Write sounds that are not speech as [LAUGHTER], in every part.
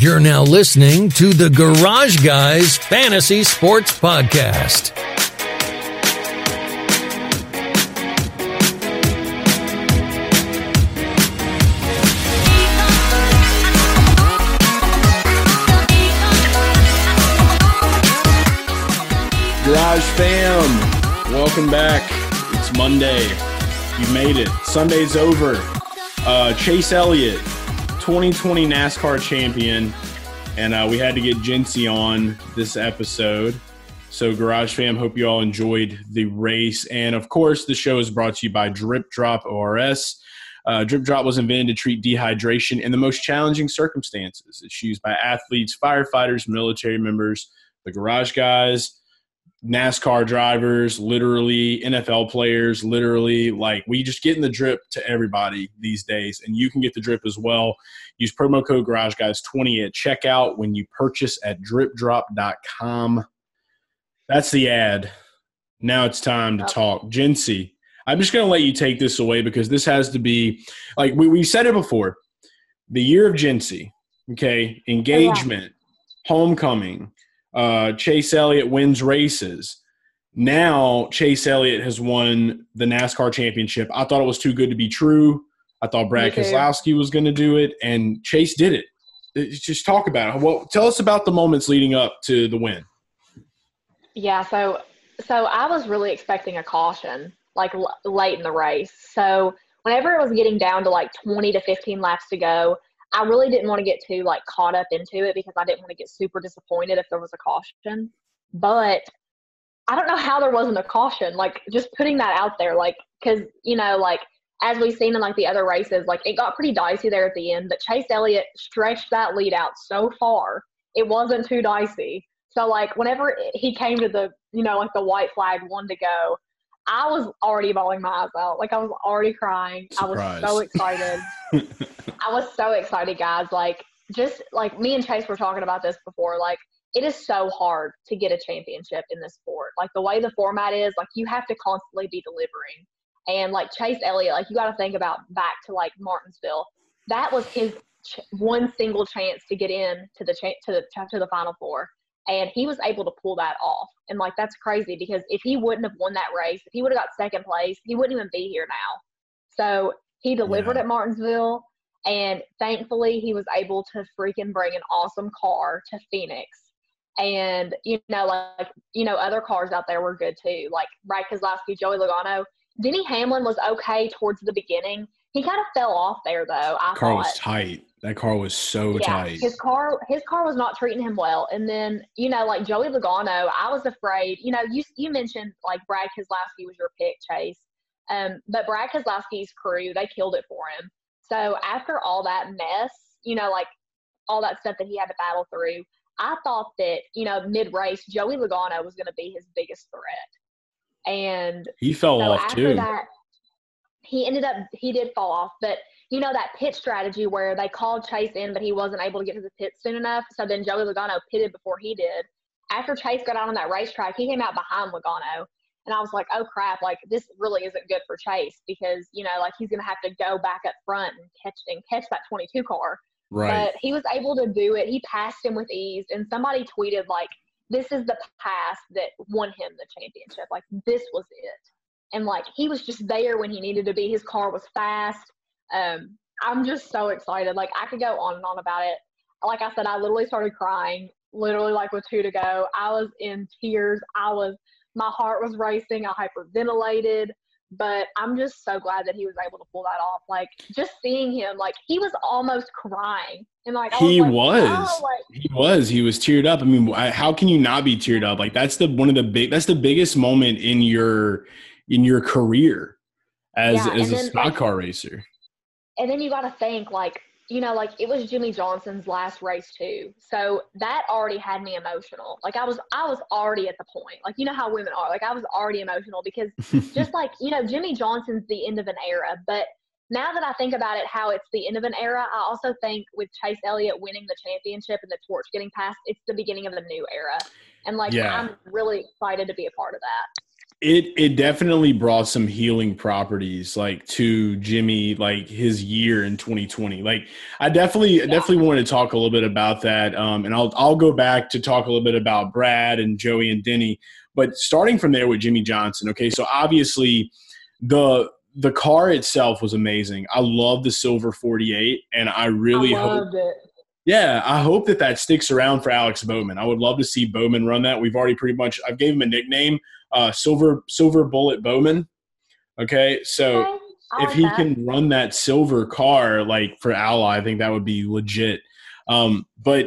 You're now listening to the Garage Guys Fantasy Sports Podcast. Garage fam, welcome back. It's Monday. You made it. Sunday's over. Uh, Chase Elliott, 2020 NASCAR champion, and uh, we had to get Jinsey on this episode. So, Garage fam, hope you all enjoyed the race. And of course, the show is brought to you by Drip Drop ORS. Uh, Drip Drop was invented to treat dehydration in the most challenging circumstances. It's used by athletes, firefighters, military members, the garage guys, NASCAR drivers, literally NFL players, literally like we just get in the drip to everybody these days, and you can get the drip as well. Use promo code Garage Guys twenty at checkout when you purchase at DripDrop.com. That's the ad. Now it's time to talk, Jinsey. I'm just going to let you take this away because this has to be like we, we said it before. The year of Jinsey, okay, oh, engagement, homecoming uh, Chase Elliott wins races. Now Chase Elliott has won the NASCAR championship. I thought it was too good to be true. I thought Brad Keselowski was going to do it, and Chase did it. It's just talk about it. Well, tell us about the moments leading up to the win. Yeah, so so I was really expecting a caution like l- late in the race. So whenever it was getting down to like 20 to 15 laps to go, I really didn't want to get too like caught up into it because I didn't want to get super disappointed if there was a caution. But I don't know how there wasn't a caution. Like just putting that out there, like because you know, like as we've seen in like the other races, like it got pretty dicey there at the end. But Chase Elliott stretched that lead out so far, it wasn't too dicey. So like whenever he came to the you know like the white flag one to go, I was already bawling my eyes out. Like I was already crying. Surprise. I was so excited. [LAUGHS] I was so excited, guys. Like just like me and Chase were talking about this before. Like it is so hard to get a championship in this sport. Like the way the format is, like you have to constantly be delivering. And like Chase Elliott, like you got to think about back to like Martinsville. That was his ch- one single chance to get in to the cha- to the to the final four and he was able to pull that off. And like that's crazy because if he wouldn't have won that race, if he would have got second place, he wouldn't even be here now. So he delivered Yeah. at Martinsville, and thankfully he was able to freaking bring an awesome car to Phoenix. And you know, like you know, other cars out there were good too, like Brad Keselowski, Joey Logano. Denny Hamlin was okay towards the beginning. He kind of fell off there though. I car thought was tight. That car was so yeah, tight. his car his car was not treating him well. And then, you know, like Joey Logano, I was afraid, you know, you you mentioned like Brad Keselowski was your pick, Chase. Um, but Brad Keselowski's crew, they killed it for him. So after all that mess, you know, like all that stuff that he had to battle through, I thought that, you know, mid race, Joey Logano was gonna be his biggest threat. And he fell so off after too. that, he ended up he did fall off, but you know that pit strategy where they called Chase in, but he wasn't able to get to the pit soon enough. So then Joey Logano pitted before he did. After Chase got out on that racetrack, he came out behind Logano, and I was like, "Oh crap! Like this really isn't good for Chase because you know like he's gonna have to go back up front and catch and catch that 22 car." right. But he was able to do it. He passed him with ease, and somebody tweeted like, "This is the pass that won him the championship. Like this was it." And like he was just there when he needed to be. His car was fast. Um, I'm just so excited. Like I could go on and on about it. Like I said, I literally started crying. Literally, like with two to go, I was in tears. I was, my heart was racing. I hyperventilated. But I'm just so glad that he was able to pull that off. Like just seeing him, like he was almost crying, and like he like, was. "Oh," like, He was. He was teared up. I mean, how can you not be teared up? Like that's the one of the big. That's the biggest moment in your in your career as Yeah, as a then, stock like- car racer. and then you got to think like you know like it was jimmie johnson's last race too. So that already had me emotional. Like i was i was already at the point. Like you know how women are. Like i was already emotional because [LAUGHS] just like you know jimmie johnson's the end of an era. But now that i think about it how it's the end of an era i also think with chase elliott winning the championship and the torch getting passed it's the beginning of a new era. And like Yeah. i'm really excited to be a part of that It it definitely brought some healing properties like to Jimmie like his year in 2020. Like I definitely yeah. definitely want to talk a little bit about that. Um, and I'll I'll go back to talk a little bit about Brad and Joey and Denny. But starting from there with Jimmie Johnson, okay, so obviously the the car itself was amazing. I love the silver 48, and I really I hope. It. Yeah, I hope that that sticks around for Alex Bowman. I would love to see Bowman run that. We've already pretty much. I've gave him a nickname, uh, Silver Silver Bullet Bowman. Okay, so okay. if he that. can run that silver car like for Ally, I think that would be legit. Um, but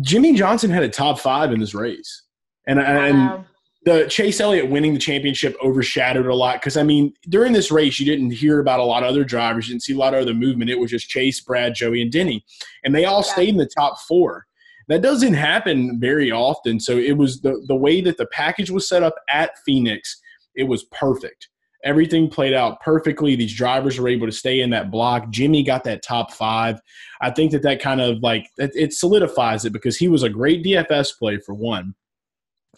Jimmie Johnson had a top five in this race, and and the Chase Elliott winning the championship overshadowed a lot because I mean during this race you didn't hear about a lot of other drivers, you didn't see a lot of other movement. It was just Chase, Brad, Joey, and Denny, and they all yeah. stayed in the top four. That doesn't happen very often. So it was the the way that the package was set up at Phoenix. It was perfect. Everything played out perfectly. These drivers were able to stay in that block. Jimmie got that top five. I think that that kind of like it, it solidifies it because he was a great DFS play for one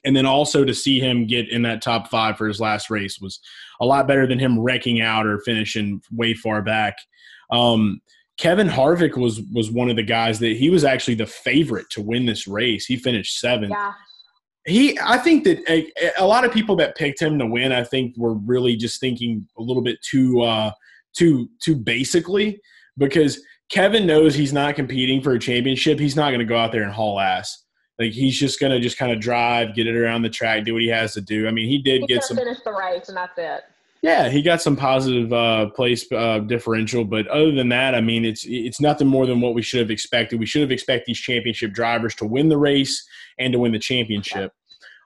and then also to see him get in that top five for his last race was a lot better than him wrecking out or finishing way far back. Um, Kevin Harvick was was one of the guys that he was actually the favorite to win this race. He finished seventh. Yeah. He, I think that a, a, lot of people that picked him to win, I think, were really just thinking a little bit too, uh, too, too basically because Kevin knows he's not competing for a championship. He's not going to go out there and haul ass. Like he's just gonna just kind of drive, get it around the track, do what he has to do. I mean, he did he's get some finish the race, and that's it. Yeah, he got some positive uh, place uh, differential, but other than that, I mean, it's it's nothing more than what we should have expected. We should have expected these championship drivers to win the race and to win the championship.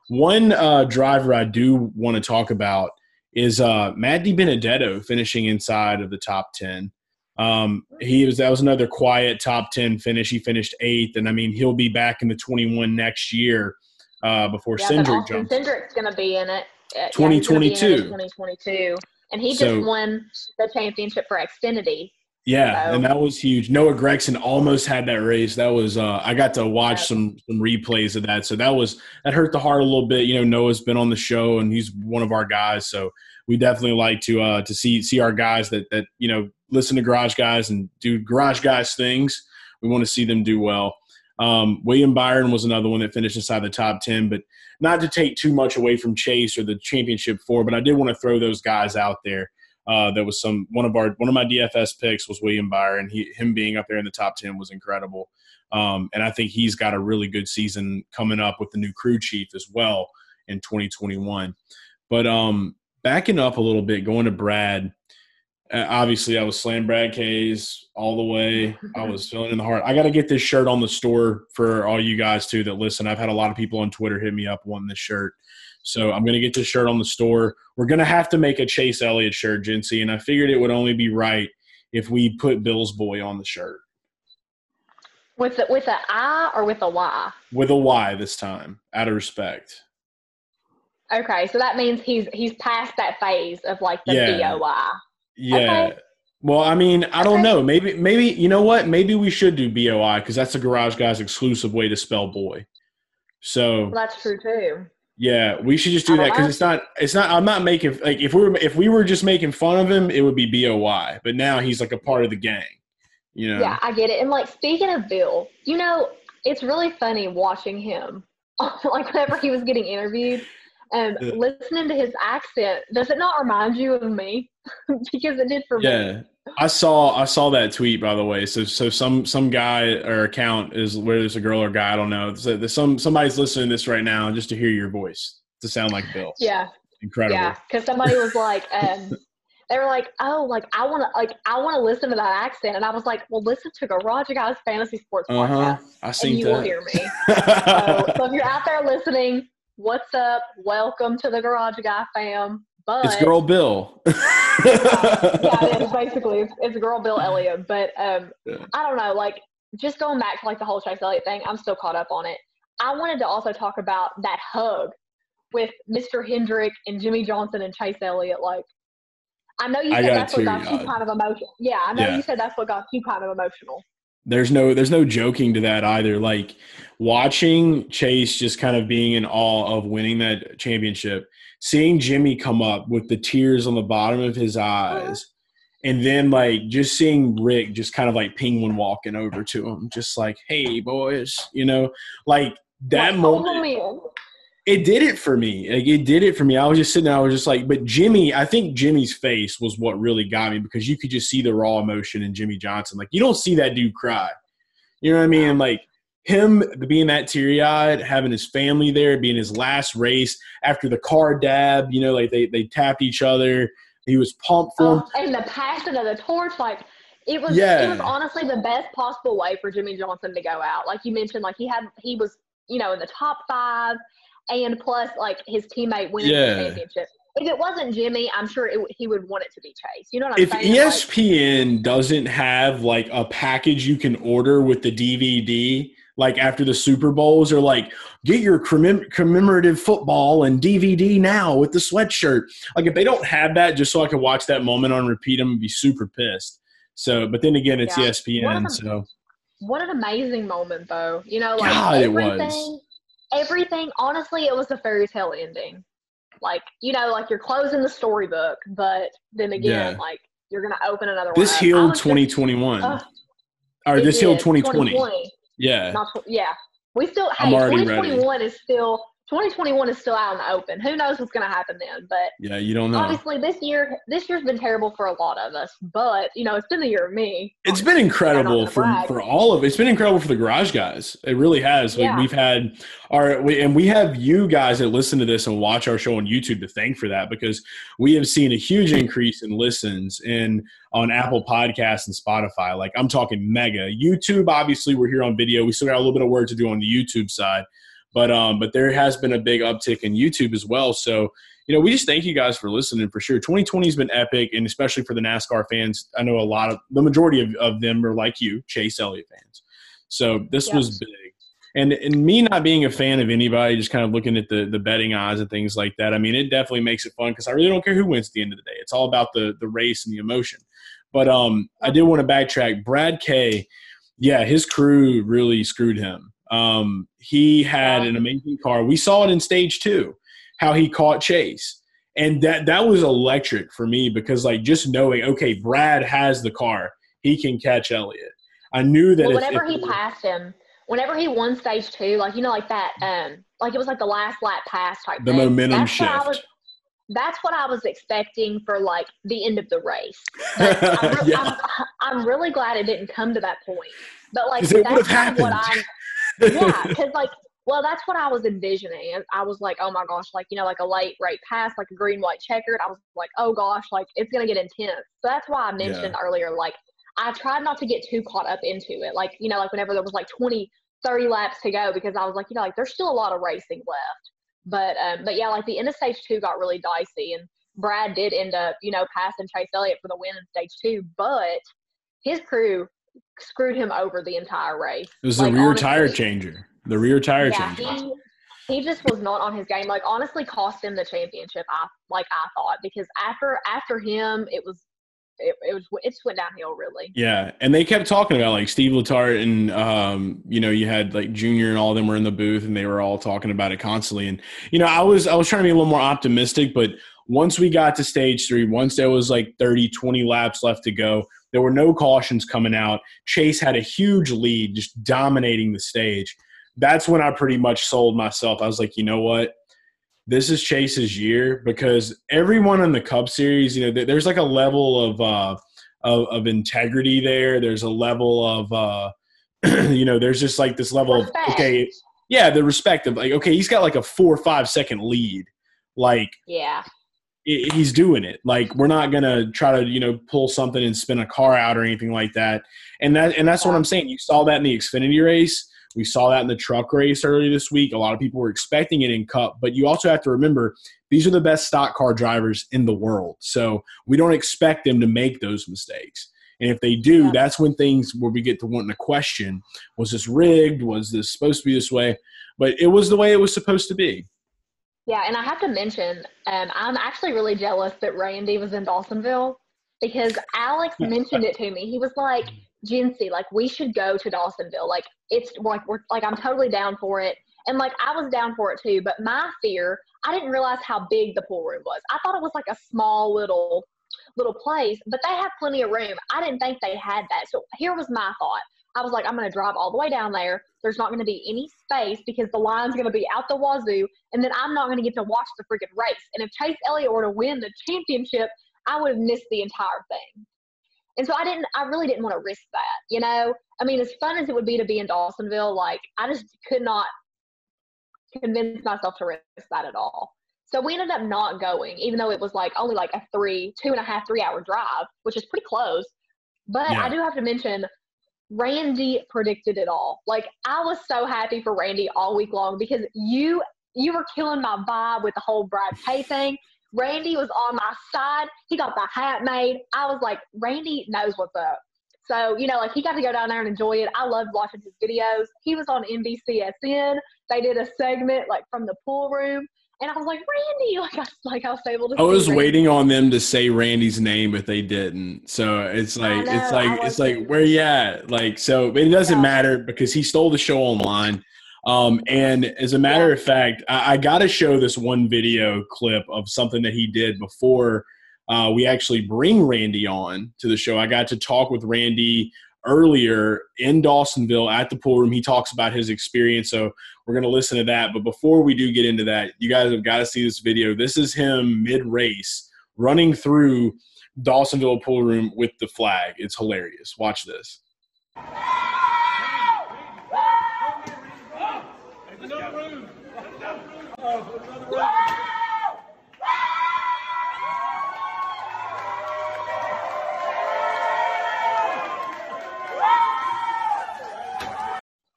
One uh, driver I do want to talk about is uh, Matt DiBenedetto finishing inside of the top ten. Um, he was that was another quiet top ten finish. He finished eighth, and I mean he'll be back in the twenty one next year uh, before yeah, Cindric jumps. Cindric's going to be in it. Twenty twenty two. Twenty twenty two, and he so, just won the championship for Xfinity. Yeah, so. and that was huge. Noah Gragson almost had that race. That was uh, I got to watch some some replays of that. So that was that hurt the heart a little bit. You know, Noah's been on the show and he's one of our guys. So we definitely like to uh, to see see our guys that that you know listen to garage guys and do garage guys things. We want to see them do well. Um, William Byron was another one that finished inside the top 10, but not to take too much away from Chase or the championship four, but I did want to throw those guys out there. Uh, there was some one of our one of my DFS picks was William Byron. He him being up there in the top ten was incredible, um, and I think he's got a really good season coming up with the new crew chief as well in 2021. But um, backing up a little bit, going to Brad, obviously I was slam Brad Kays all the way. [LAUGHS] I was feeling in the heart. I got to get this shirt on the store for all you guys too that listen. I've had a lot of people on Twitter hit me up wanting this shirt. So I'm going to get this shirt on the store. We're going to have to make a Chase Elliott shirt, Jinsey, and I figured it would only be right if we put Bill's boy on the shirt. With the, with a I or with a Y? With a Y this time, out of respect. Okay, so that means he's he's past that phase of like the yeah. BOY. Yeah. Okay. Well, I mean, I don't know. Maybe, maybe you know what? Maybe we should do BOI because that's the Garage Guys exclusive way to spell boy. So well, that's true too. Yeah, we should just do that because it's not. It's not. I'm not making like if we were if we were just making fun of him, it would be BOI. But now he's like a part of the gang. You know. Yeah, I get it. And like speaking of Bill, you know, it's really funny watching him. [LAUGHS] like whenever he was getting interviewed, and listening to his accent, does it not remind you of me? [LAUGHS] because it did for yeah. me. Yeah. I saw I saw that tweet by the way. So so some some guy or account is where there's a girl or guy I don't know. So there's some somebody's listening to this right now just to hear your voice to sound like Bill. Yeah, incredible. Yeah, because somebody was like, [LAUGHS] um, they were like, oh, like I want to like I want to listen to that accent, and I was like, well, listen to Garage Guys Fantasy Sports uh-huh. Podcast, I and you that. will hear me. [LAUGHS] so, so if you're out there listening, what's up? Welcome to the Garage Guy fam. But it's girl Bill. uh, [LAUGHS] yeah, it is [LAUGHS] basically it's, it's girl Bill Elliott. But um, yeah. I don't know, like just going back to like the whole Chase Elliott thing, I'm still caught up on it. I wanted to also talk about that hug with Mr. Hendrick and Jimmie Johnson and Chase Elliott. Like, I know you said that's what got you kind of emotional. Yeah, I know yeah. you said that's what got you kind of emotional there's no there's no joking to that either like watching Chase just kind of being in awe of winning that championship, seeing Jimmie come up with the tears on the bottom of his eyes, and then like just seeing Rick just kind of like penguin walking over to him, just like, "Hey, boys," you know, like that moment. It did it for me. Like it did it for me. I was just sitting there. I was just like, but Jimmy. I think Jimmy's face was what really got me because you could just see the raw emotion in Jimmie Johnson. Like you don't see that dude cry. You know what I mean? Like him being that teary eyed, having his family there, being his last race after the car dab. You know, like they they tapped each other. He was pumped for him. Oh, and the passing of the torch, like it was. Yeah. It was honestly the best possible way for Jimmie Johnson to go out. Like you mentioned, like he had he was you know in the top five, and plus like his teammate winning yeah. the championship. If it wasn't Jimmie, I'm sure it, he would want it to be Chase. You know what I'm if saying? If ESPN like, doesn't have like a package you can order with the DVD like after the Super Bowls or like, get your commem- commemorative football and DVD now with the sweatshirt. Like if they don't have that, just so I can watch that moment on repeat, I'm gonna be super pissed. So, but then again, it's yeah. ESPN. What so, what an amazing moment, though. You know, like God, everything, everything. Honestly, it was a fairy tale ending. Like you know, like you're closing the storybook, but then again, yeah. like you're gonna open another. One. This healed 2021, uh, or this healed 2020. 2020. Yeah. Not, yeah. We still, hey, 2021 ready. is still 2021 is still out in the open. Who knows what's going to happen then? But yeah, you don't know. Obviously, this year this year's been terrible for a lot of us. But you know, it's been the year of me. It's been incredible for for all of it. It's been incredible for the garage guys. It really has. Yeah. We've had our we, and we have you guys that listen to this and watch our show on YouTube to thank for that because we have seen a huge increase in listens in on Apple Podcasts and Spotify. Like I'm talking mega. YouTube, obviously, we're here on video. We still got a little bit of work to do on the YouTube side but um, but there has been a big uptick in YouTube as well. So you know, we just thank you guys for listening for sure. 2020 has been epic, and especially for the NASCAR fans, I know a lot of the majority of, of them are like you, Chase Elliott fans. So this was big. And and me not being a fan of anybody, just kind of looking at the the betting odds and things like that. I mean, it definitely makes it fun because I really don't care who wins at the end of the day. It's all about the the race and the emotion. But um, I did want to backtrack. Brad K, yeah, his crew really screwed him. Um, he had an amazing car. We saw it in stage two, how he caught Chase. And that that was electric for me because like just knowing, okay, Brad has the car, he can catch Elliott. I knew that. Well, if, whenever if, he passed him, whenever he won stage two, like you know, like that, um, like it was like the last lap pass type. The thing. momentum that's shift. What was, that's what I was expecting for like the end of the race. [LAUGHS] I'm, re- yeah. I'm, I'm, really glad it didn't come to that point. But like it would have happened. What I, yeah, [LAUGHS] because like, well, that's what I was envisioning. And I was like, oh my gosh, like you know, like a light right pass, like a green white checkered. I was like, oh gosh, like it's gonna get intense. So that's why I mentioned yeah. earlier, like I tried not to get too caught up into it. Like you know, like whenever there was like 20, 30 laps to go, because I was like, you know, like there's still a lot of racing left. But um, but yeah, like the end of stage two got really dicey, and Brad did end up, you know, passing Chase Elliott for the win in stage two, but his crew screwed him over the entire race. It was like, the rear honestly, tire changer. The rear tire yeah, changer. He, he just was not on his game. Like honestly, cost him the championship. I like I thought because after after him, it was it, it was it just went downhill really. Yeah, and they kept talking about like Steve Letarte and um, you know you had like Junior and all of them were in the booth and they were all talking about it constantly. And you know I was I was trying to be a little more optimistic, but once we got to stage three, once there was like 30, 20 laps left to go, there were no cautions coming out. Chase had a huge lead, just dominating the stage. That's when I pretty much sold myself. I was like, you know what? This is Chase's year because everyone in the Cup Series, you know, there's like a level of uh, of, of integrity there. There's a level of, uh, [CLEARS THROAT] you know, there's just like this level respect. of okay, yeah, the respect of like okay, he's got like a four or five second lead, like yeah, he's doing it. Like we're not gonna try to you know pull something and spin a car out or anything like that. And that and that's what I'm saying. You saw that in the Xfinity race. We saw that in the truck race earlier this week. A lot of people were expecting it in Cup, but you also have to remember these are the best stock car drivers in the world. So we don't expect them to make those mistakes. And if they do, yeah. that's when things where we get to wanting to question: Was this rigged? Was this supposed to be this way? But it was the way it was supposed to be. Yeah, and I have to mention, um, I'm actually really jealous that Randy was in Dawsonville because Alex mentioned it to me. He was like, Jinsey, like we should go to Dawsonville. Like it's like we're like I'm totally down for it. And like I was down for it too, but my fear, I didn't realize how big the pool room was. I thought it was like a small little little place, but they have plenty of room. I didn't think they had that. So here was my thought. I was like, I'm going to drive all the way down there. There's not going to be any space because the line's going to be out the wazoo, and then I'm not going to get to watch the freaking race. And if Chase Elliott were to win the championship, I would have missed the entire thing. And so I didn't, I really didn't want to risk that, you know? I mean, as fun as it would be to be in Dawsonville, like, I just could not convince myself to risk that at all. So we ended up not going, even though it was like only like a three, two and a half, three hour drive, which is pretty close. But yeah. I do have to mention, Randy predicted it all. Like I was so happy for Randy all week long because you you were killing my vibe with the whole Brad Pay thing. Randy was on my side. He got the hat made. I was like, Randy knows what's up. So, you know, like he got to go down there and enjoy it. I loved watching his videos. He was on NBCSN. They did a segment like from the pool room. And I was like, Randy, [LAUGHS] like I, like I was able to. I was Randy. waiting on them to say Randy's name if they didn't. So it's like know, it's like it's like where you at? Like so, it doesn't yeah. matter because he stole the show online. Um, and as a matter yeah. of fact, I, I got to show this one video clip of something that he did before uh, we actually bring Randy on to the show. I got to talk with Randy earlier in Dawsonville at the pool room. He talks about his experience. So we're going to listen to that. But before we do get into that, you guys have got to see this video. This is him mid race running through Dawsonville pool room with the flag. It's hilarious. Watch this.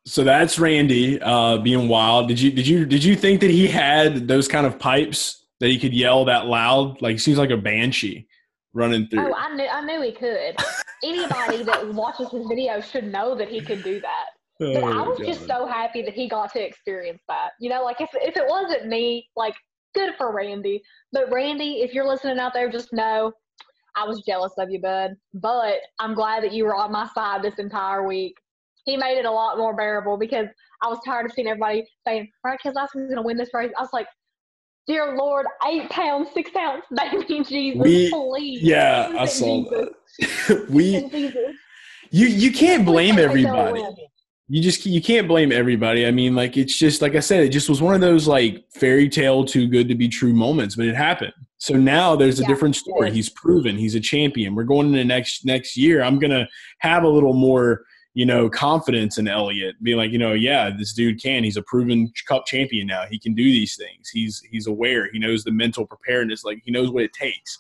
So that's Randy uh, being wild. Did you did you did you think that he had those kind of pipes that he could yell that loud? Like he seems like a banshee running through. Oh, I knew I knew he could. Anybody that watches his video should know that he could do that. But oh, I was God. just so happy that he got to experience that. You know, like if if it wasn't me, like good for Randy. But Randy, if you're listening out there, just know I was jealous of you, bud. But I'm glad that you were on my side this entire week he made it a lot more bearable because I was tired of seeing everybody saying, Brad Keselowski's going to win this race. I was like, dear Lord, eight pounds, six ounce, [LAUGHS] baby Jesus, we, please. Yeah, I saw Jesus. that. [LAUGHS] we, you, you can't blame everybody. You just you can't blame everybody. I mean, like it's just like I said, it just was one of those like fairy tale too good to be true moments, but it happened. So now there's a yeah, different story. He's proven he's a champion. We're going into next next year. I'm gonna have a little more you know, confidence in Elliott, being like, you know, yeah, this dude can. He's a proven Cup champion now. He can do these things. He's he's aware. He knows the mental preparedness. Like he knows what it takes.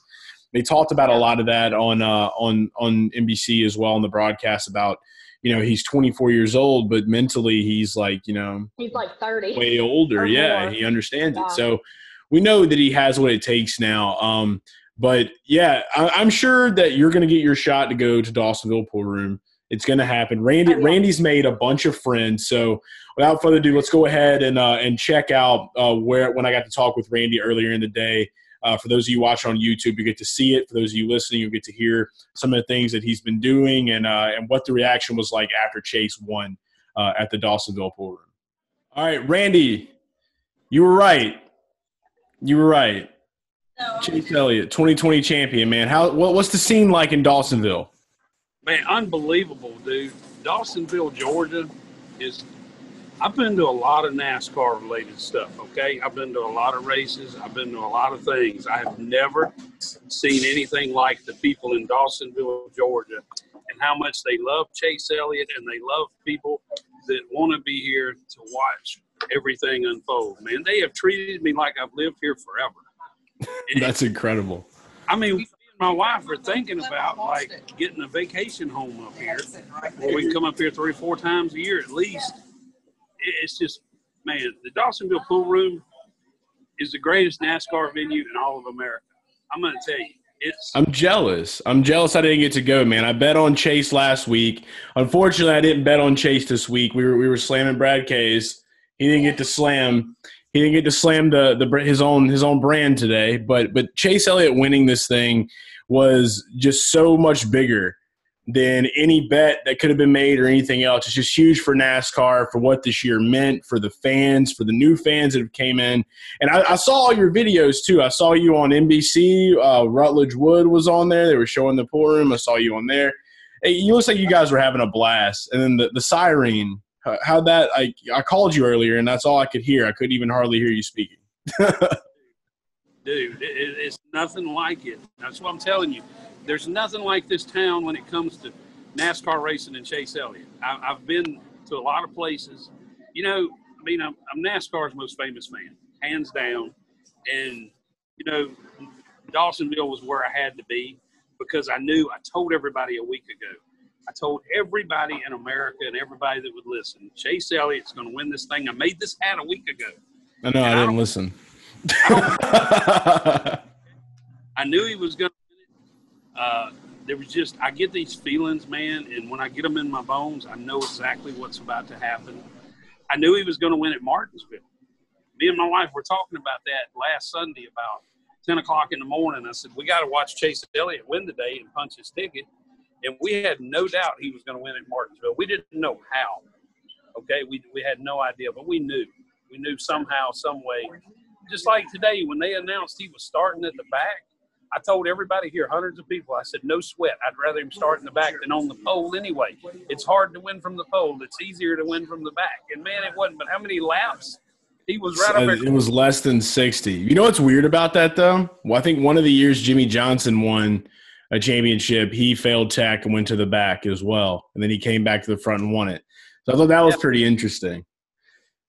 They talked about a lot of that on uh, on on NBC as well on the broadcast about you know he's 24 years old, but mentally he's like you know he's like 30, way older. Yeah, more. he understands yeah. it. So we know that he has what it takes now. Um, but yeah, I, am sure that you're going to get your shot to go to Dawsonville pool room. It's going to happen. Randy, oh, yeah. Randy's made a bunch of friends. So without further ado, let's go ahead and uh, and check out uh, where when I got to talk with Randy earlier in the day. Uh, for those of you watching on YouTube, you get to see it. For those of you listening, you get to hear some of the things that he's been doing and uh, and what the reaction was like after Chase won uh, at the Dawsonville pool room. All right, Randy, you were right. You were right. No. Chase Elliott, 2020 champion, man. How what, what's the scene like in Dawsonville? Man, unbelievable, dude. Dawsonville, Georgia is. I've been to a lot of NASCAR related stuff, okay? I've been to a lot of races. I've been to a lot of things. I have never seen anything like the people in Dawsonville, Georgia, and how much they love Chase Elliott and they love people that want to be here to watch everything unfold. Man, they have treated me like I've lived here forever. [LAUGHS] That's incredible. I mean, my wife are thinking about like getting a vacation home up here, where we come up here three four times a year at least. It's just, man, the Dawsonville Pool Room is the greatest NASCAR venue in all of America. I'm going to tell you. It's, I'm jealous. I'm jealous I didn't get to go, man. I bet on Chase last week. Unfortunately, I didn't bet on Chase this week. We were we were slamming Brad Case. He didn't get to slam he didn't get to slam the, the his own his own brand today. But but Chase Elliott winning this thing was just so much bigger than any bet that could have been made or anything else. It's just huge for NASCAR for what this year meant for the fans, for the new fans that have came in. And I, I saw all your videos too. I saw you on NBC. Uh, Rutledge Wood was on there. They were showing the pool room. I saw you on there. You looks like you guys were having a blast. And then the, the siren, Uh, how that I I called you earlier and that's all I could hear. I couldn't even hardly hear you speaking. [LAUGHS] Dude, it, it's nothing like it. That's what I'm telling you there's nothing like this town when it comes to NASCAR racing and Chase Elliott. I, have been to a lot of places. You know, I mean, I'm, I'm NASCAR's most famous fan, hands down. And, you know, Dawsonville was where I had to be because I knew I told everybody a week ago. I told everybody in America and everybody that would listen, Chase Elliott's going to win this thing. I made this hat a week ago. I know, I didn't I listen. I, [LAUGHS] I knew he was going to uh, there was just I get these feelings, man, and when I get them in my bones, I know exactly what's about to happen. I knew he was going to win at Martinsville. Me and my wife were talking about that last Sunday about ten o'clock in the morning. I said we got to watch Chase Elliott win today and punch his ticket, and we had no doubt he was going to win at Martinsville. We didn't know how. Okay, we we had no idea, but we knew. We knew somehow, some way. Just like today when they announced he was starting at the back I told everybody here, hundreds of people, I said, no sweat. I'd rather him start in the back than on the pole anyway. It's hard to win from the pole. It's easier to win from the back. And man, it wasn't. But how many laps? He was right over. It was less than 60. You know what's weird about that, though? Well, I think one of the years Jimmie Johnson won a championship, he failed tech and went to the back as well. And then he came back to the front and won it. So I thought that was pretty interesting.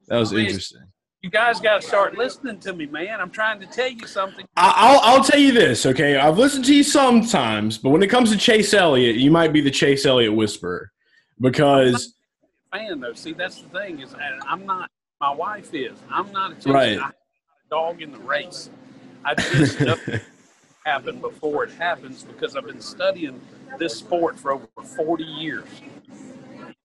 That was interesting you guys got to start listening to me, man. I'm trying to tell you something. I'll, I'll tell you this, okay? I've listened to you sometimes, but when it comes to Chase Elliott, you might be the Chase Elliott whisperer because. fan though, see that's the thing is I'm not. My wife is. I'm not a Chase, right. A dog in the race. I just [LAUGHS] happen before it happens because I've been studying this sport for over 40 years.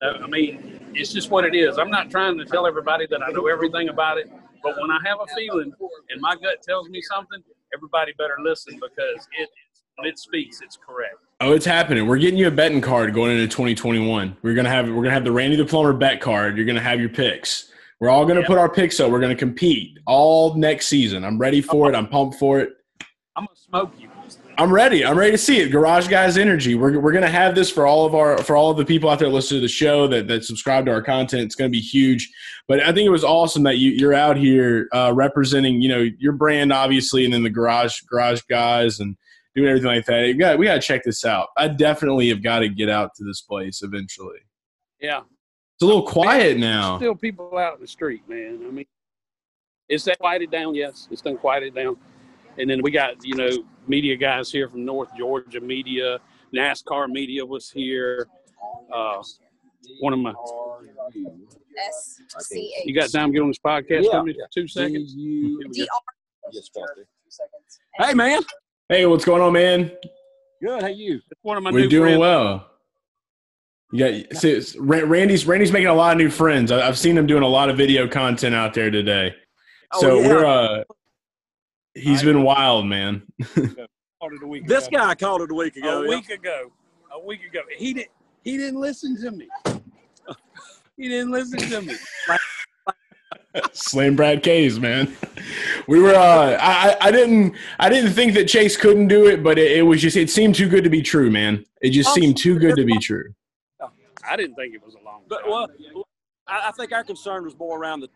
Uh, I mean, it's just what it is. I'm not trying to tell everybody that I know everything about it, but when I have a feeling and my gut tells me something, everybody better listen because it when it speaks, it's correct. Oh, it's happening. We're getting you a betting card going into 2021. We're gonna have we're gonna have the Randy the Plumber bet card. You're gonna have your picks. We're all gonna yep. put our picks up. We're gonna compete all next season. I'm ready for it. I'm pumped for it. I'm gonna smoke you. I'm ready. I'm ready to see it. Garage Guys Energy. We're, we're gonna have this for all of our for all of the people out there listening to the show that that subscribe to our content. It's gonna be huge. But I think it was awesome that you you're out here uh, representing you know your brand obviously, and then the Garage Garage Guys and doing everything like that. We got we got to check this out. I definitely have got to get out to this place eventually. Yeah, it's a little quiet now. Still people out in the street, man. I mean, it's that quieted down. Yes, it's done quieted down. And then we got, you know, media guys here from North Georgia Media. NASCAR Media was here. Uh, one of my. S-C-H. You got time to get on this podcast yeah. for two seconds? Hey, man. Hey, what's going on, man? Good. How you? one of my We're doing friends. well. Yeah, see, Randy's Randy's making a lot of new friends. I've seen him doing a lot of video content out there today. Oh, so yeah. we're uh He's been wild, man. [LAUGHS] this guy called it a week ago. A week ago. A week ago. He didn't. He didn't listen to me. [LAUGHS] he didn't listen to me. Slam Brad Kays, man. We were. Uh, I. I didn't. I didn't think that Chase couldn't do it, but it, it was just. It seemed too good to be true, man. It just seemed too good to be [LAUGHS] true. I didn't think it was a long. But well, I think our concern was more around the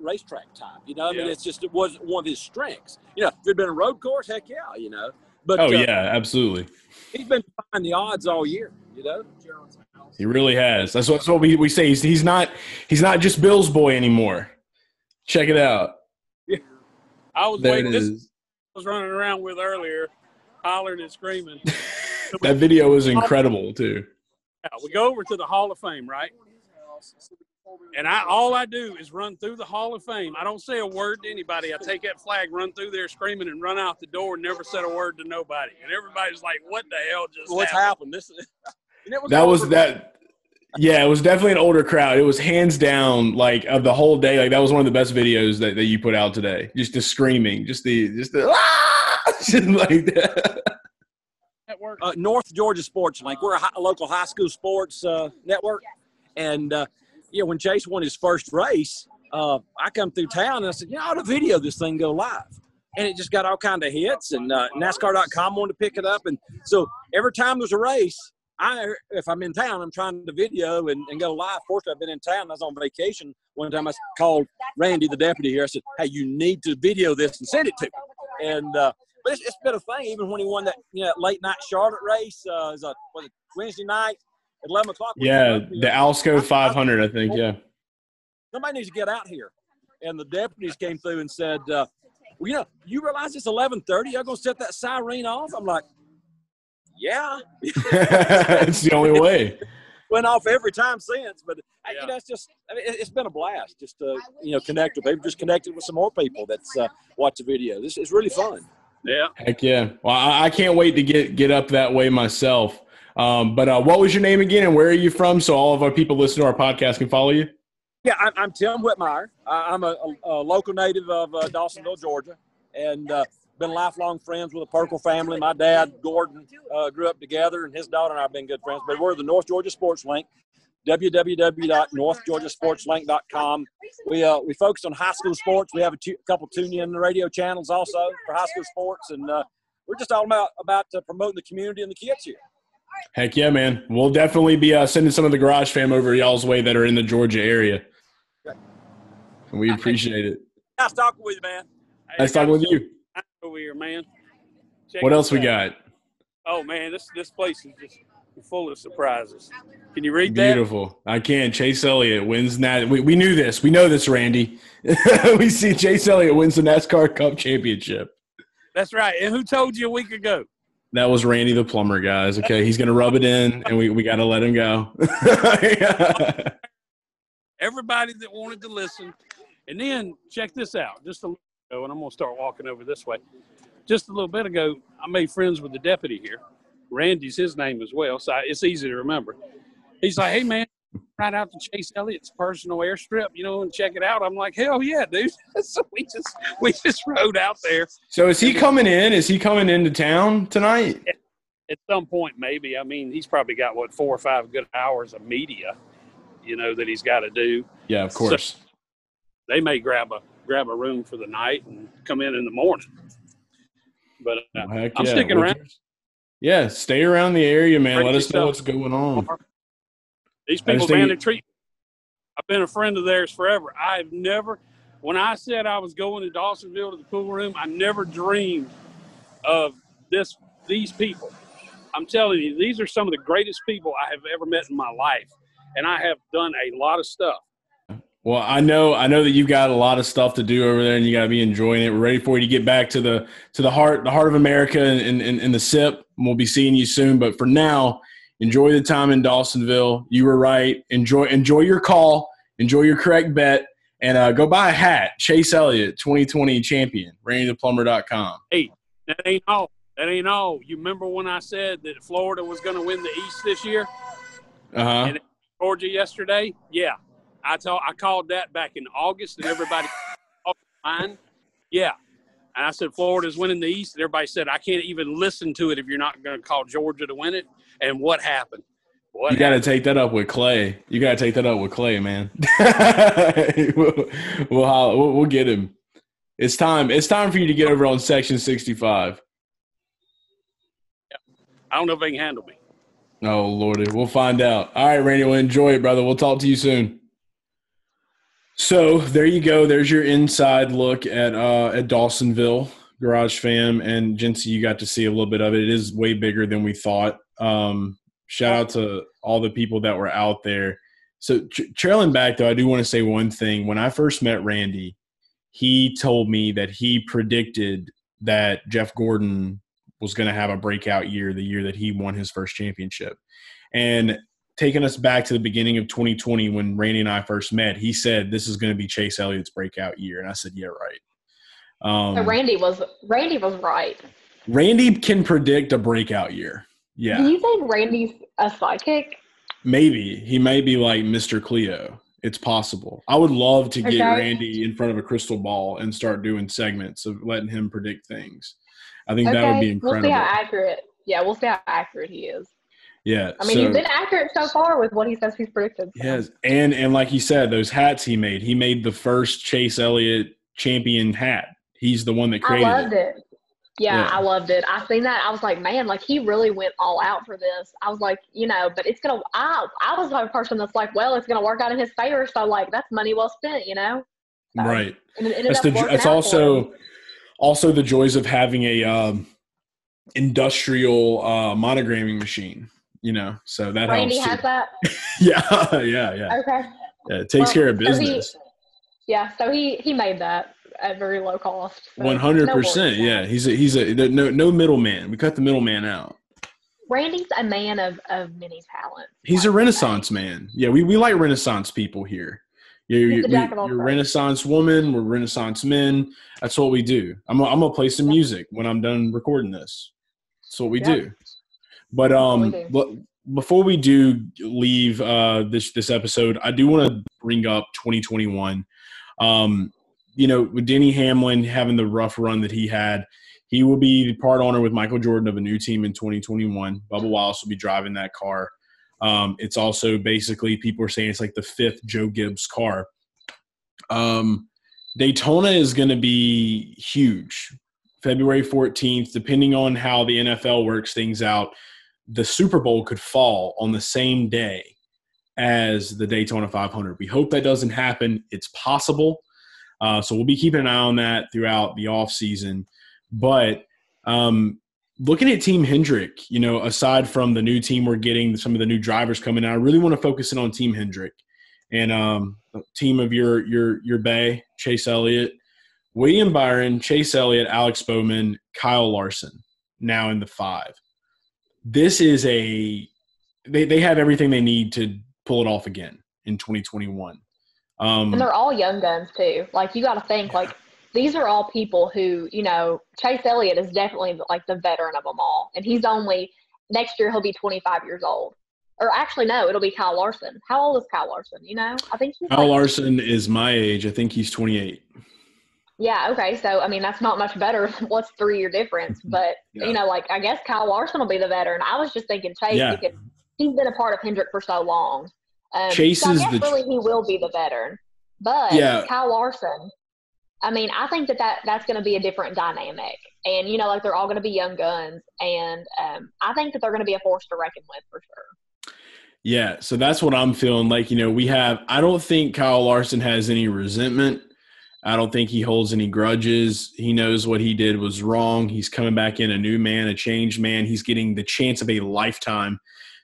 racetrack time. You know, I mean, it's just it wasn't one of his strengths. You know, if it'd been a road course, heck yeah, you know. But oh uh, yeah, absolutely. He's been behind the odds all year. You know. He really has. That's what, that's what we, we say. He's, he's not he's not just Bill's boy anymore. Check it out. Yeah. I was there waiting. This I was running around with earlier, hollering and screaming. [LAUGHS] that video was incredible too. Yeah, we go over to the Hall of Fame, right? And I all I do is run through the Hall of Fame. I don't say a word to anybody. I take that flag, run through there screaming, and run out the door, and never said a word to nobody. And everybody's like, "What the hell just What's happened?" happened? This is, [LAUGHS] was that was that. Yeah, it was definitely an older crowd. It was hands down like of the whole day. Like that was one of the best videos that, that you put out today. Just the screaming, just the just the [LAUGHS] ah! just like that. Network uh, North Georgia Sports Link. We're a, high, a local high school sports uh, network, and uh, yeah, when Chase won his first race, uh, I come through town and I said, you know, I ought to video this thing go live. And it just got all kind of hits, and uh, NASCAR.com wanted to pick it up, and so every time there's a race, I if I'm in town, I'm trying to video and, and go live. Fortunately, I've been in town. I was on vacation one time. I called Randy, the deputy here. I said, "Hey, you need to video this and send it to me." And uh, but it's, it's been a thing. Even when he won that you know late night Charlotte race, uh, was, a, was it Wednesday night at eleven o'clock? Yeah, the Alsco 500, I think. Yeah. Somebody needs to get out here. And the deputies came through and said, uh, well, you know, you realize it's 1130. Y'all going to set that siren off? I'm like, yeah. [LAUGHS] it's the only way. [LAUGHS] Went off every time since, but yeah. you know, it's just I mean, it's been a blast just to you know connect with people, just connected with some more people that's uh, watch the video. This is really fun. Yeah, heck yeah. Well, I, I can't wait to get get up that way myself. Um, but uh, what was your name again, and where are you from, so all of our people listening to our podcast can follow you? Yeah, I'm, I'm Tim Whitmire. I'm a, a, local native of uh, Dawsonville, Georgia, and uh, been lifelong friends with the Pirkle family. My dad, Gordon, uh, grew up together, and his daughter and I have been good friends. But we're the North Georgia Sports Link, www.northgeorgiasportslink.com. We uh, we focus on high school sports. We have a couple tune-in radio channels also for high school sports, and uh, we're just all about about uh, promoting the community and the kids here. Heck yeah, man! We'll definitely be uh, sending some of the garage fam over y'all's way that are in the Georgia area. We appreciate it. Nice talking with you, man. Hey, nice talking with you. Over here, man. Check what else we got? Oh man, this this place is just full of surprises. Can you read that? Beautiful. I can. Chase Elliott wins that. We, we knew this. We know this, Randy. [LAUGHS] we see Chase Elliott wins the NASCAR Cup Championship. That's right. And who told you a week ago? That was Randy the plumber, guys. Okay, he's gonna rub it in, and we, we got to let him go. [LAUGHS] Everybody that wanted to listen and then check this out. Just a little ago, and I'm to start walking over this way. Just a little bit ago, I made friends with the deputy here. Randy's his name as well, so it's easy to remember. He's like, "Hey man, right out to Chase Elliott's personal airstrip, you know, and check it out." I'm like, "Hell yeah, dude!" [LAUGHS] so we just we just rode out there. So is he coming in? Is he coming into town tonight? At some point, maybe. I mean, he's probably got what four or five good hours of media, you know, that he's got to do. Yeah, of course. So, they may grab a grab a room for the night and come in in the morning. But uh, well, I'm yeah. sticking around. Yeah, stay around the area, man. Let us know what's going on. These people, man, they treat. I've been a friend of theirs forever. I've never, when I said I was going to Dawsonville to the pool room, I never dreamed of this. These people. I'm telling you, these are some of the greatest people I have ever met in my life, and I have done a lot of stuff. Well, I know I know that you've got a lot of stuff to do over there, and you got to be enjoying it. We're ready for you to get back to the to the heart the heart of America and in, in, the SIP. We'll be seeing you soon, but for now, enjoy the time in Dawsonville. You were right. Enjoy enjoy your call. Enjoy your correct bet, and uh, go buy a hat. Chase Elliott, 2020 champion. RandyThePlumber.com. Hey, that ain't all. That ain't all. You remember when I said that Florida was going to win the East this year? Uh huh. Georgia yesterday? Yeah, I told I called that back in August, and everybody [LAUGHS] fine. Yeah, and I said Florida's winning the East, and everybody said I can't even listen to it if you're not going to call Georgia to win it. And what happened? What you got to take that up with Clay. You got to take that up with Clay, man. [LAUGHS] we'll, we'll, we'll, we'll get him. It's time. It's time for you to get over on Section 65. Yeah. I don't know if they can handle me. Oh, Lordy. We'll find out. All right, Randy. Well, enjoy it, brother. We'll talk to you soon. So there you go. There's your inside look at uh, at Dawsonville Garage Fam and Jinsey. You got to see a little bit of it. It is way bigger than we thought. Um, shout out to all the people that were out there. So tra- trailing back though, I do want to say one thing. When I first met Randy, he told me that he predicted that Jeff Gordon was going to have a breakout year the year that he won his first championship. And taking us back to the beginning of 2020 when Randy and I first met, he said this is going to be Chase Elliott's breakout year, and I said, yeah, right. Um, so Randy was Randy was right. Randy can predict a breakout year. Yeah. Do you think Randy's a psychic? Maybe he may be like Mr. Cleo. It's possible. I would love to get okay. Randy in front of a crystal ball and start doing segments of letting him predict things. I think okay. that would be incredible. We'll see how accurate yeah, we'll see how accurate he is. Yeah. I mean, so- he's been accurate so far with what he says he's predicted. so. Yes, and and like you said, those hats he made. He made the first Chase Elliott champion hat. He's the one that I created loved it. it. Yeah, Yeah. I loved it. I seen that. I was like, man, like he really went all out for this. I was like, you know, but it's gonna. I I was the person that's like, well, it's gonna work out in his favor. So like, that's money well spent, you know. So, Right. And it That's the. working That's out for him. also also the joys of having a um, industrial uh, monogramming machine. You know, so that Randy helps. has that. [LAUGHS] Yeah, [LAUGHS] yeah, yeah. Okay. Yeah, It takes Well, care of so he- business. Yeah, so he he made that at very low cost. One hundred percent. Yeah, he's a he's a no no middleman. We cut the middleman out. Randy's a man of of many talents. He's a say. renaissance man. Yeah, we, we like renaissance people here. You're, you're, you're renaissance woman. We're renaissance men. That's what we do. I'm, I'm gonna play some music when I'm done recording this. That's what we do. But um, but before we do leave uh, this this episode, I do want to bring up 2021. Um, you know, with Denny Hamlin having the rough run that he had, he will be the part owner with Michael Jordan of a new team in 2021. Bubba Wallace will be driving that car. Um, it's also basically people are saying it's like the fifth Joe Gibbs car. Um, Daytona is going to be huge. February 14th, depending on how the NFL works things out, the Super Bowl could fall on the same day as the Daytona 500. We hope that doesn't happen. It's possible. Uh, so we'll be keeping an eye on that throughout the off season. But um, looking at Team Hendrick, you know, aside from the new team we're getting, some of the new drivers coming out, I really want to focus in on Team Hendrick and um, team of your your your Bay, Chase Elliott, William Byron, Chase Elliott, Alex Bowman, Kyle Larson, now in the five. This is a they they have everything they need to pull it off again in 2021. Um, And they're all young guns too. Like you got to think like these are all people who you know. Chase Elliott is definitely like the veteran of them all, and he's only next year he'll be 25 years old. Or actually, no, it'll be Kyle Larson. How old is Kyle Larson? You know, I think he's Kyle like, Larson is my age. I think he's 28. Yeah, okay. So I mean that's not much better. [LAUGHS] What's three year difference? But Yeah. you know, like I guess Kyle Larson will be the veteran. I was just thinking Chase Yeah. because he's been a part of Hendrick for so long. Um, Chase so I is the- really he will be the veteran. But Yeah. Kyle Larson, I mean, I think that, that that's going to be a different dynamic. And you know, like they're all going to be young guns, and um, I think that they're going to be a force to reckon with for sure. Yeah, so that's what I'm feeling like. You know, we have, I don't think Kyle Larson has any resentment. I don't think he holds any grudges. He knows what he did was wrong. He's coming back in a new man, a changed man. He's getting the chance of a lifetime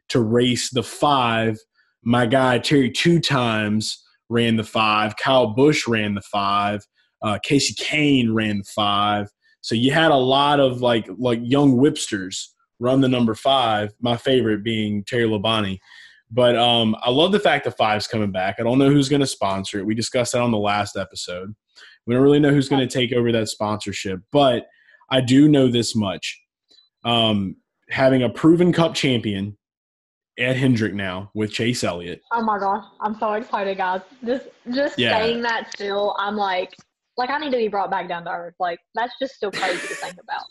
to race the five. My guy, Terry, two times ran the five. Kyle Busch ran the five. Uh, Kasey Kahne ran the five. So you had a lot of like like young whipsters run the number five. My favorite being Terry Labonte. But um, I love the fact that Five's coming back. I don't know who's going to sponsor it. We discussed that on the last episode. We don't really know who's going to take over that sponsorship, but I do know this much: um, having a proven Cup champion, Ed Hendrick now with Chase Elliott. Oh my gosh, I'm so excited, guys. Just just Yeah. saying that still, I'm like, like I need to be brought back down to earth. Like that's just still crazy to think about.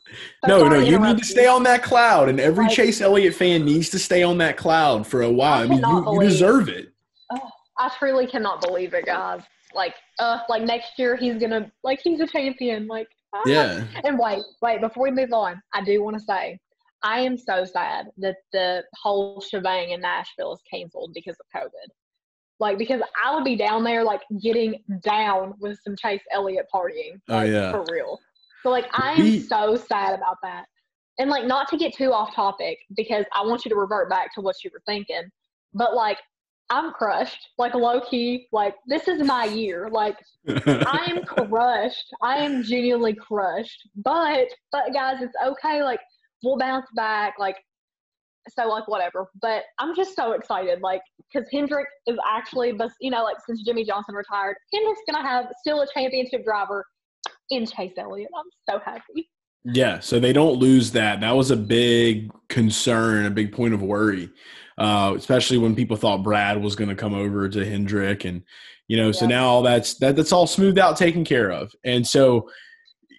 So no, no, you need to stay on that cloud, and every Like- Chase Elliott fan needs to stay on that cloud for a while. I, mean, cannot you, you deserve it. I truly cannot believe it, guys. Like, uh, like next year he's gonna like he's a champion. Like, ah. Yeah. And wait, wait, before we move on, I do want to say I am so sad that the whole shebang in Nashville is canceled because of COVID. Like, because I would be down there like getting down with some Chase Elliott partying. Oh, yeah. for real. So like, I am We- so sad about that. And like, not to get too off topic because I want you to revert back to what you were thinking, but like, I'm crushed. Like low key, like this is my year. Like I am [LAUGHS] crushed. I am genuinely crushed. But but guys, it's okay. Like we'll bounce back. Like so like whatever. But I'm just so excited. Like because Hendrick is actually, but you know, like since Jimmie Johnson retired, Hendrick's gonna have still a championship driver in Chase Elliott. I'm so happy. Yeah, so they don't lose that. That was a big concern, a big point of worry, uh, especially when people thought Brad was going to come over to Hendrick, and you know, so now all that's that that's all smoothed out, taken care of, and so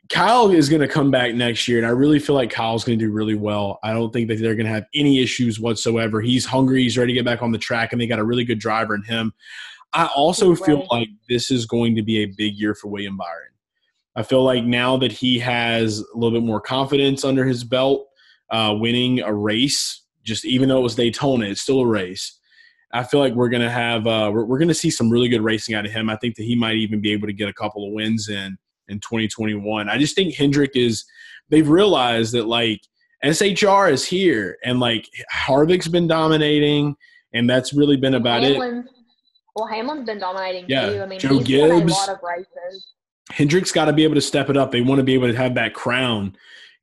Kyle is going to come back next year, and I really feel like Kyle's going to do really well. I don't think that they're going to have any issues whatsoever. He's hungry. He's ready to get back on the track, and they got a really good driver in him. I also feel like this is going to be a big year for William Byron. I feel like now that he has a little bit more confidence under his belt, uh, winning a race, just even though it was Daytona, it's still a race. I feel like we're gonna have uh, we're, we're gonna see some really good racing out of him. I think that he might even be able to get a couple of wins in in 2021. I just think Hendrick is they've realized that like SHR is here and like Harvick's been dominating and that's really been about Hamlin, it. Well, Hamlin's been dominating Yeah, too. I mean, Joe he's won a Gibbs. lot of races. Hendrick's got to be able to step it up. They want to be able to have that crown,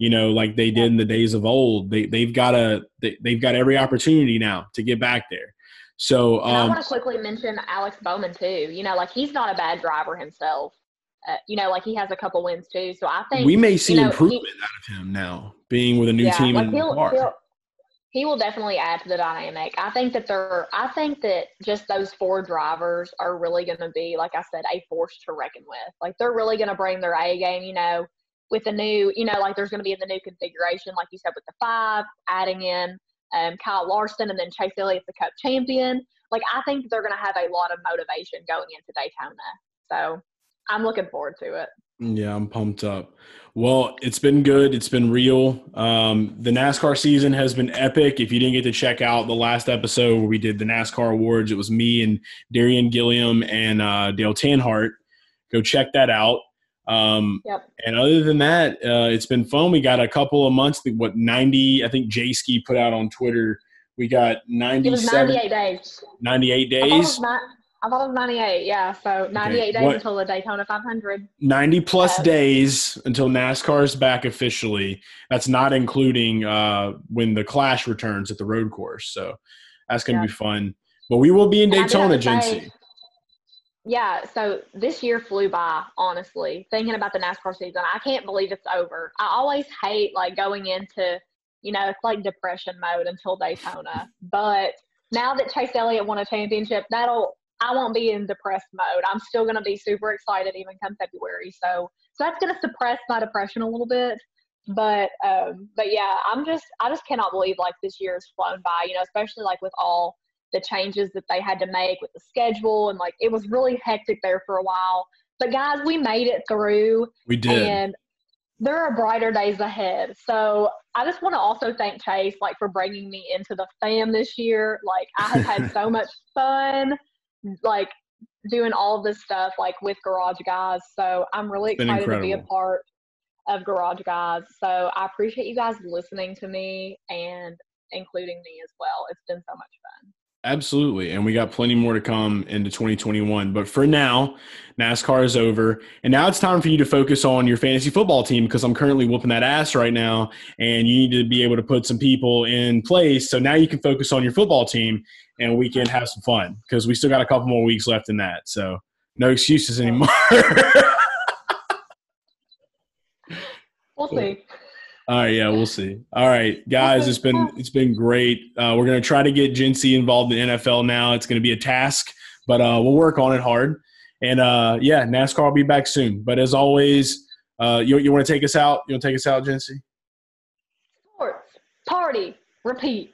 you know, like they did in the days of old. They they've got a they, they've got every opportunity now to get back there. So And I um, want to quickly mention Alex Bowman too. You know, like he's not a bad driver himself. Uh, you know, like he has a couple wins too. So I think we may see you know, he- improvement out of him now, being with a new team like in he'll, he'll he will definitely add to the dynamic. I think that they're I think that just those four drivers are really going to be like I said a force to reckon with. Like they're really going to bring their A game, you know, with the new, you know, like there's going to be in the new configuration like you said with the five, adding in um, Kyle Larson and then Chase Elliott's the Cup champion. Like I think they're going to have a lot of motivation going into Daytona. So I'm looking forward to it. Yeah, I'm pumped up. Well, it's been good. It's been real. Um, the NASCAR season has been epic. If you didn't get to check out the last episode where we did the NASCAR awards, it was me and Darian Gilliam and uh, Dale Tanhart. Go check that out. Um, Yep. and other than that, uh, it's been fun. We got a couple of months. What 90? I think J Ski put out on Twitter. We got It was 98 days. 98 I thought, it was days. I thought it was 98. Yeah. So 98 days What- until the Daytona 500. 90 plus Yeah. days until NASCAR is back officially. That's not including uh, when the Clash returns at the road course. So that's going to Yeah. be fun. But we will be in And Daytona, Jinsey. Yeah, so this year flew by, honestly. Thinking about the NASCAR season, I can't believe it's over. I always hate like going into, you know, it's like depression mode until Daytona. But now that Chase Elliott won a championship, that'll I won't be in depressed mode. I'm still gonna be super excited even come February. So so that's gonna suppress my depression a little bit. But um but yeah, I'm just I just cannot believe like this year has flown by, you know, especially like with all the changes that they had to make with the schedule and like it was really hectic there for a while. But guys, we made it through We did. and there are brighter days ahead. So I just want to also thank Chase like for bringing me into the fam this year. Like I have had so [LAUGHS] much fun like doing all of this stuff like with Garage Guys. So I'm really excited to be a part of Garage Guys. So I appreciate you guys listening to me and including me as well. It's been so much fun. Absolutely. And we got plenty more to come into 2021. But for now, NASCAR is over. And now it's time for you to focus on your fantasy football team because I'm currently whooping that ass right now. And you need to be able to put some people in place. So now you can focus on your football team and we can have some fun because we still got a couple more weeks left in that. So no excuses anymore. [LAUGHS] We'll see. All right, yeah, we'll see. All right, guys, it's been it's been great. Uh, we're gonna try to get Jinsey involved in NFL now. It's gonna be a task, but uh, we'll work on it hard. And uh, yeah, NASCAR will be back soon. But as always, uh, you you want to take us out? You want to take us out, Jinsey? Sports, party, repeat.